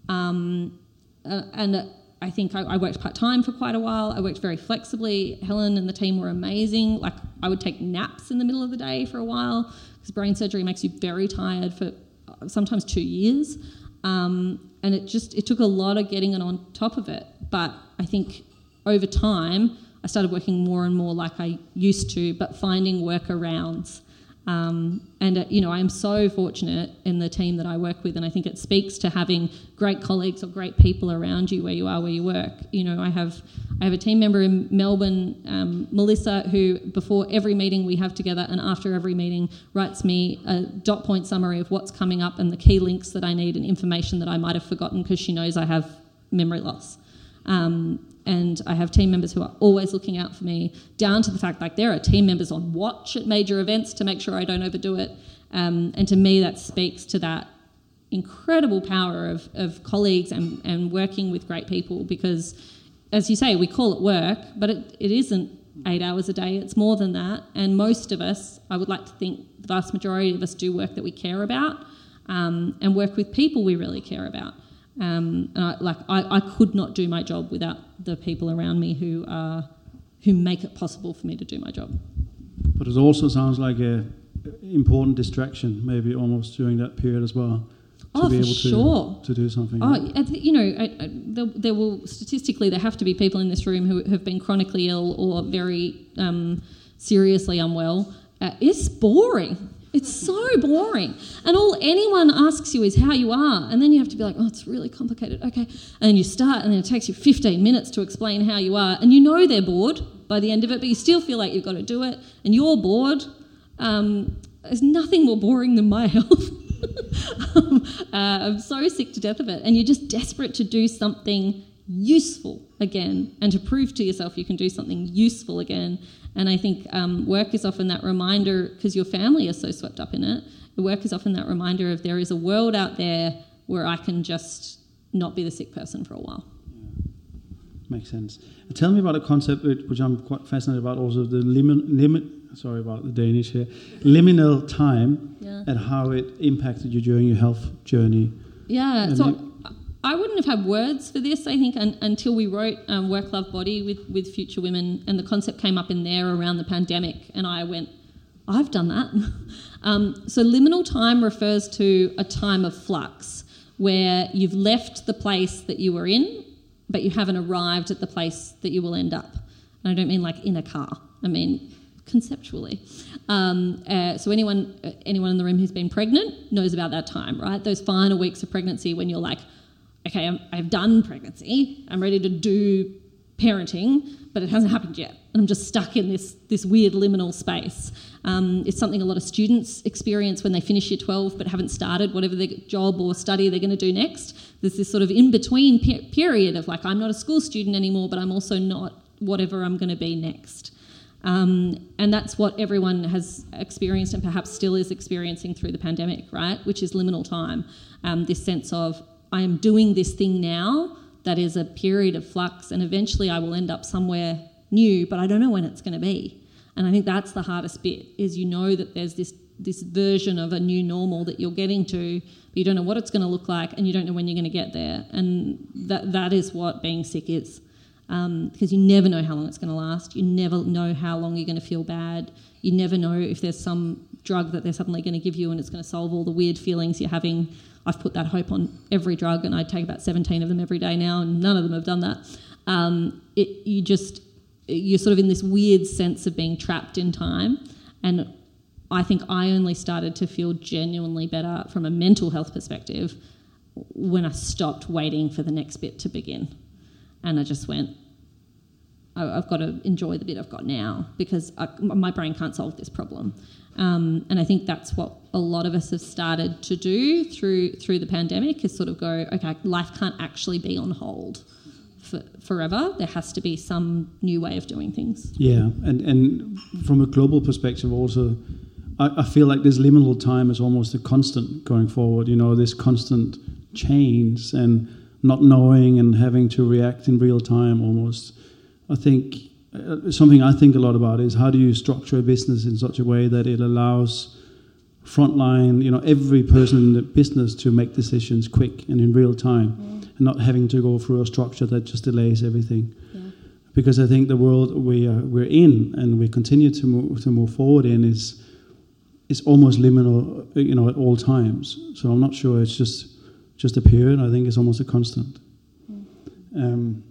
Um, uh, and I think I, I worked part time for quite a while. I worked very flexibly. Helen and the team were amazing. Like I would take naps in the middle of the day for a while because brain surgery makes you very tired for uh, sometimes two years. Um, and it just it took a lot of getting it on top of it. But I think over time started working more and more like I used to, but finding workarounds um, and uh, you know, I am so fortunate in the team that I work with, and I think it speaks to having great colleagues or great people around you where you are, where you work. You know, I have I have a team member in Melbourne, um, Melissa, who before every meeting we have together and after every meeting writes me a dot point summary of what's coming up and the key links that I need and information that I might have forgotten because she knows I have memory loss. Um, and I have team members who are always looking out for me, down to the fact like there are team members on watch at major events to make sure I don't overdo it. Um, and to me, that speaks to that incredible power of, of colleagues and, and working with great people because, as you say, we call it work, but it, it isn't eight hours a day, it's more than that. And most of us, I would like to think the vast majority of us do work that we care about. um, and work with people we really care about. Um, and I, like I, I could not do my job without the people around me who are who make it possible for me to do my job. But it also sounds like a important distraction, maybe almost during that period as well. To Oh, be able to, sure. to do something. Oh, th- you know, I, I, there, there will statistically there have to be people in this room who have been chronically ill or very um, seriously unwell. Uh, it's boring. It's so boring, and all anyone asks you is how you are, and then you have to be like, "Oh, it's really complicated." Okay, and you start, and then it takes you 15 minutes to explain how you are, and you know they're bored by the end of it, but you still feel like you've got to do it, and you're bored. Um, there's nothing more boring than my (laughs) health. um, uh, I'm so sick to death of it. And you're just desperate to do something useful again and to prove to yourself you can do something useful again. And I think um, work is often that reminder, because your family is so swept up in it, the work is often that reminder of there is a world out there where I can just not be the sick person for a while. Makes sense. Tell me about a concept which, I'm quite fascinated about, also the limit, limit sorry about the Danish here, liminal time Yeah. and how it impacted you during your health journey. Yeah, And so I wouldn't have had words for this, I think, un- until we wrote um, Work Love Body with, with Future Women, and the concept came up in there around the pandemic, and I went, I've done that. (laughs) um, so, liminal time refers to a time of flux where you've left the place that you were in, but you haven't arrived at the place that you will end up. And I don't mean like in a car, I mean conceptually. Um, uh, so anyone uh, anyone in the room who's been pregnant knows about that time, right? Those final weeks of pregnancy when you're like, okay, I'm, I've done pregnancy, I'm ready to do parenting, but it hasn't happened yet, and I'm just stuck in this this weird liminal space. Um, it's something a lot of students experience when they finish year 12 but haven't started whatever their job or study they're going to do next. There's this sort of in between pe- period of like, I'm not a school student anymore, but I'm also not whatever I'm going to be next. Um, and that's what everyone has experienced and perhaps still is experiencing through the pandemic, right? Which is liminal time. Um, this sense of, I am doing this thing now that is a period of flux, and eventually I will end up somewhere new, but I don't know when it's going to be. And I think that's the hardest bit is you know that there's this this version of a new normal that you're getting to, but you don't know what it's going to look like, and you don't know when you're going to get there. And that that is what being sick is um, because you never know how long it's going to last. You never know how long you're going to feel bad. You never know if there's some drug that they're suddenly going to give you and it's going to solve all the weird feelings you're having. I've put that hope on every drug, and I take about 17 of them every day now, and none of them have done that. Um, it, you just you're sort of in this weird sense of being trapped in time, and I think I only started to feel genuinely better from a mental health perspective when I stopped waiting for the next bit to begin and I just went, I've got to enjoy the bit I've got now because I, my brain can't solve this problem. Um, and I think that's what a lot of us have started to do through through the pandemic is sort of go, okay, life can't actually be on hold for, forever. There has to be some new way of doing things. Yeah, and, and from a global perspective, also, I, I feel like this liminal time is almost a constant going forward. You know, this constant change and not knowing and having to react in real time almost. I think uh, something I think a lot about is how do you structure a business in such a way that it allows frontline, you know, every person in the business to make decisions quick and in real time, and not having to go through a structure that just delays everything because I think the world we are, we're in and we continue to move to move forward in is is almost liminal, you know, at all times. So I'm not sure it's just just a period. I think it's almost a constant. Um,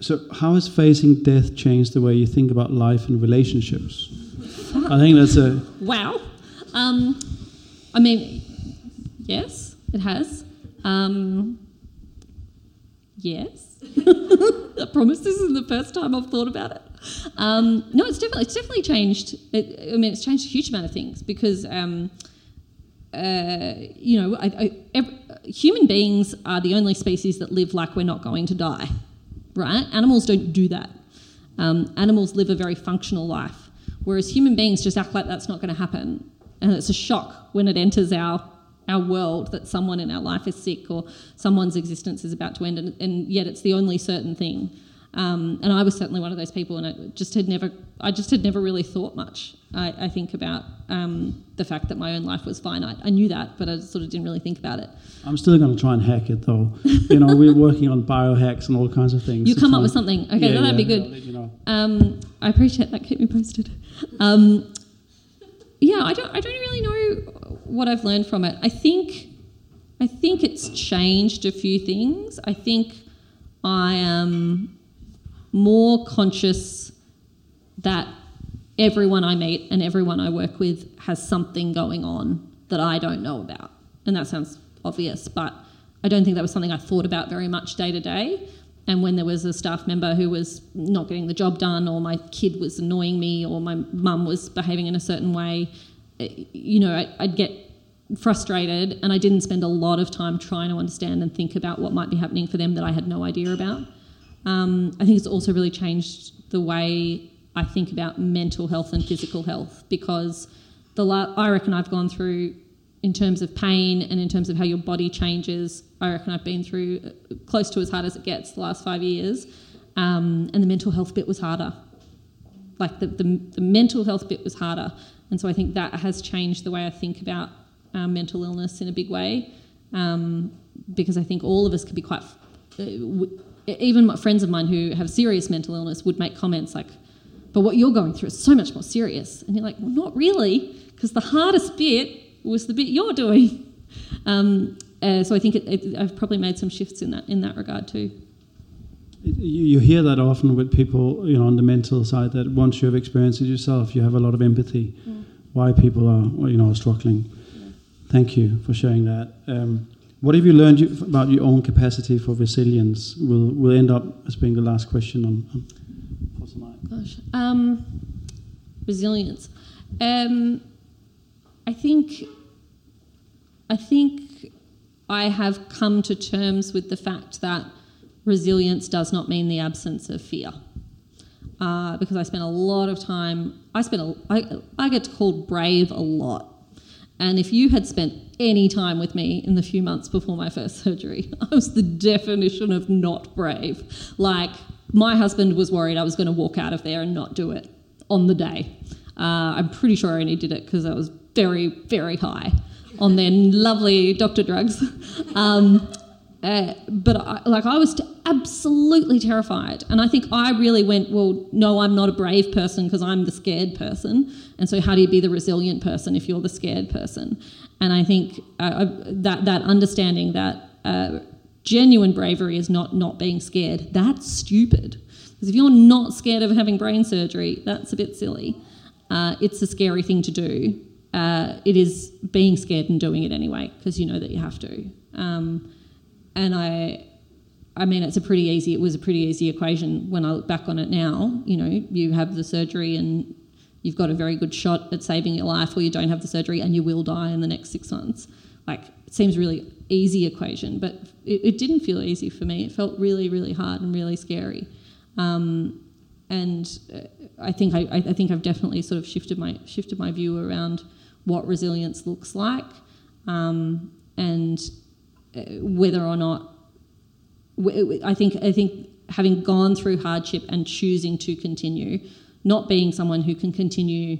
so how has facing death changed the way you think about life and relationships? I think that's a (laughs) Wow. Um, I mean, yes, it has. Um, yes. (laughs) I promise this isn't the first time I've thought about it. Um, no, it's definitely it's definitely changed. It, I mean, it's changed a huge amount of things because. Um, uh, you know, I, I, ev human beings are the only species that live like we're not going to die, right? Animals don't do that. Um, animals live a very functional life, whereas human beings just act like that's not going to happen, and it's a shock when it enters our our world that someone in our life is sick or someone's existence is about to end, and, and yet it's the only certain thing. Um, and I was certainly one of those people, and I just had never, I just had never really thought much. I, I think about um, the fact that my own life was finite. I knew that, but I sort of didn't really think about it. I'm still going to try and hack it, though. you know, we're working on biohacks and all kinds of things. You come up with something, okay? Yeah, that'd yeah, be good. You know. um, I appreciate that. Keep me posted. Um, yeah, I don't, I don't really know what I've learned from it. I think, I think it's changed a few things. I think I am more conscious that everyone I meet and everyone I work with has something going on that I don't know about. And that sounds obvious, but I don't think that was something I thought about very much day to day. And when there was a staff member who was not getting the job done, or my kid was annoying me, or my mum was behaving in a certain way, eh, you know, I'd get frustrated and I didn't spend a lot of time trying to understand and think about what might be happening for them that I had no idea about. Um, I think it's also really changed the way I think about mental health and physical health because the la- I reckon I've gone through in terms of pain and in terms of how your body changes. I reckon I've been through uh, close to as hard as it gets the last five years, um, and the mental health bit was harder. Like the, the, the mental health bit was harder, and so I think that has changed the way I think about um, mental illness in a big way, um, because I think all of us could be quite. Uh, even friends of mine who have serious mental illness would make comments like, "But what you're going through is so much more serious," and you're like, "Well, not really, because the hardest bit was the bit you're doing." (laughs) Um, uh, so I think it, it, I've probably made some shifts in that in that regard too. You, you hear that often with people, you know, on the mental side. That once you have experienced it yourself, you have a lot of empathy. Mm. Why people are, you know, struggling. Thank you for sharing that. Um, what have you learned about your own capacity for resilience? Will will end up as being the last question on. on Gosh, um, resilience. Um, I think. I think I have come to terms with the fact that resilience does not mean the absence of fear. Uh, because I spent a lot of time. I spent. A, I, I get called brave a lot and if you had spent any time with me in the few months before my first (laughs) surgery, I was the definition of not brave. Like, my husband was worried I was going to walk out of there and not do it on the day. Uh, I'm pretty sure I only did it because I was very, very high on their lovely doctor drugs. (laughs) Um, uh, but I, like I was absolutely terrified, and I think I really went, well, no, I'm not a brave person because I'm the scared person, and so how do you be the resilient person if you're the scared person? And I think uh, that that understanding that uh, genuine bravery is not not being scared. That's stupid because if you're not scared of having brain surgery, that's a bit silly. Uh, it's a scary thing to do. Uh, it is being scared and doing it anyway because you know that you have to. Um, and I, I mean, it's a pretty easy. It was a pretty easy equation when I look back on it now. You know, you have the surgery and you've got a very good shot at saving your life, or you don't have the surgery and you will die in the next six months. Like, it seems really easy equation, but it, it didn't feel easy for me. It felt really, really hard and really scary. Um, and uh, I think I, I think I've definitely sort of shifted my shifted my view around what resilience looks like, um, and whether or not I think I think having gone through hardship and choosing to continue, not being someone who can continue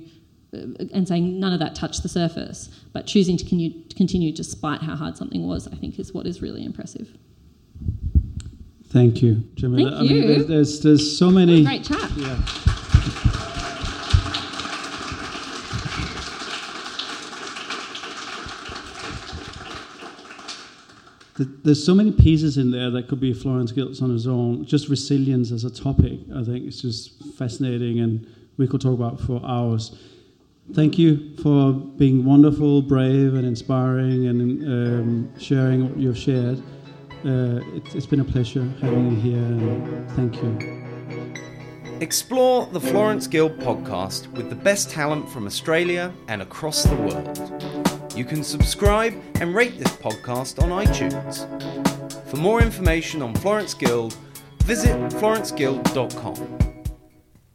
uh, and saying none of that touched the surface, but choosing to continue, to continue despite how hard something was, I think is what is really impressive. Thank you, Jamila. Thank you. I mean, there's, there's, there's so many. Great chat. Yeah. There's so many pieces in there that could be Florence Giltz on his own. Just resilience as a topic, I think, is just fascinating, and we could talk about for hours. Thank you for being wonderful, brave, and inspiring, and um, sharing what you've shared. Uh, it, it's been a pleasure having you here, and thank you. Explore the Florence Guild podcast with the best talent from Australia and across the world. You can subscribe and rate this podcast on iTunes. For more information on Florence Guild, visit florenceguild.com.